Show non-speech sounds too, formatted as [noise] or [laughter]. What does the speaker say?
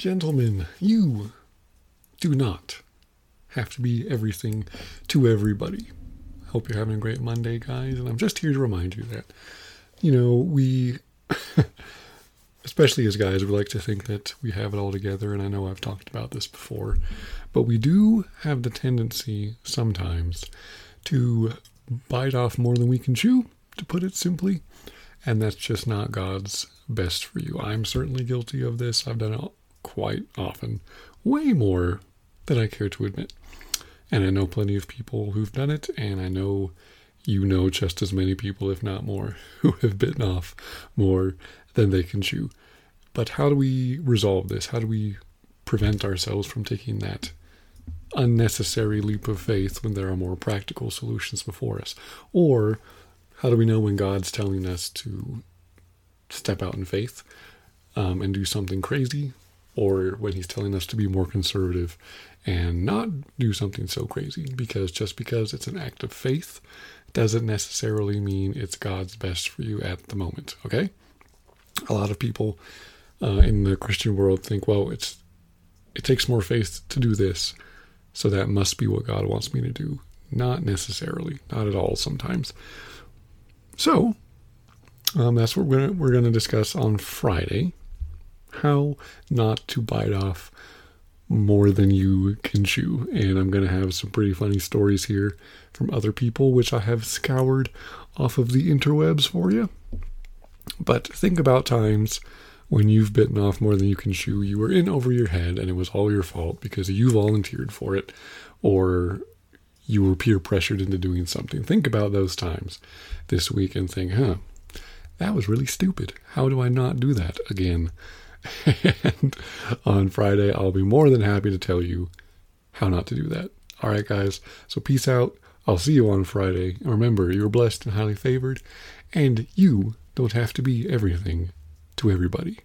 Gentlemen, you do not have to be everything to everybody. I hope you're having a great Monday, guys, and I'm just here to remind you that, you know, we, [laughs] especially as guys, we like to think that we have it all together, and I know I've talked about this before, but we do have the tendency sometimes to bite off more than we can chew, to put it simply, and that's just not God's best for you. I'm certainly guilty of this. I've done it quite often, way more than I care to admit. And I know plenty of people who've done it, and I know you know just as many people, if not more, [laughs] who have bitten off more than they can chew. But how do we resolve this? How do we prevent ourselves from taking that unnecessary leap of faith when there are more practical solutions before us? Or how do we know when God's telling us to step out in faith um, and do something crazy, or when He's telling us to be more conservative and not do something so crazy? Because just because it's an act of faith doesn't necessarily mean it's God's best for you at the moment, okay? A lot of people uh, in the Christian world think, well, it's it takes more faith to do this, so that must be what God wants me to do. Not necessarily, not at all. Sometimes. So um, that's what we're gonna, we're going to discuss on Friday. How not to bite off more than you can chew. And I'm going to have some pretty funny stories here from other people, which I have scoured off of the interwebs for you. But think about times when you've bitten off more than you can chew. You were in over your head and it was all your fault because you volunteered for it or you were peer pressured into doing something. Think about those times this week and think, huh, that was really stupid. How do I not do that again? [laughs] and on Friday, I'll be more than happy to tell you how not to do that. All right, guys. So peace out. I'll see you on Friday. Remember, you're blessed and highly favored, and you don't have to be everything to everybody.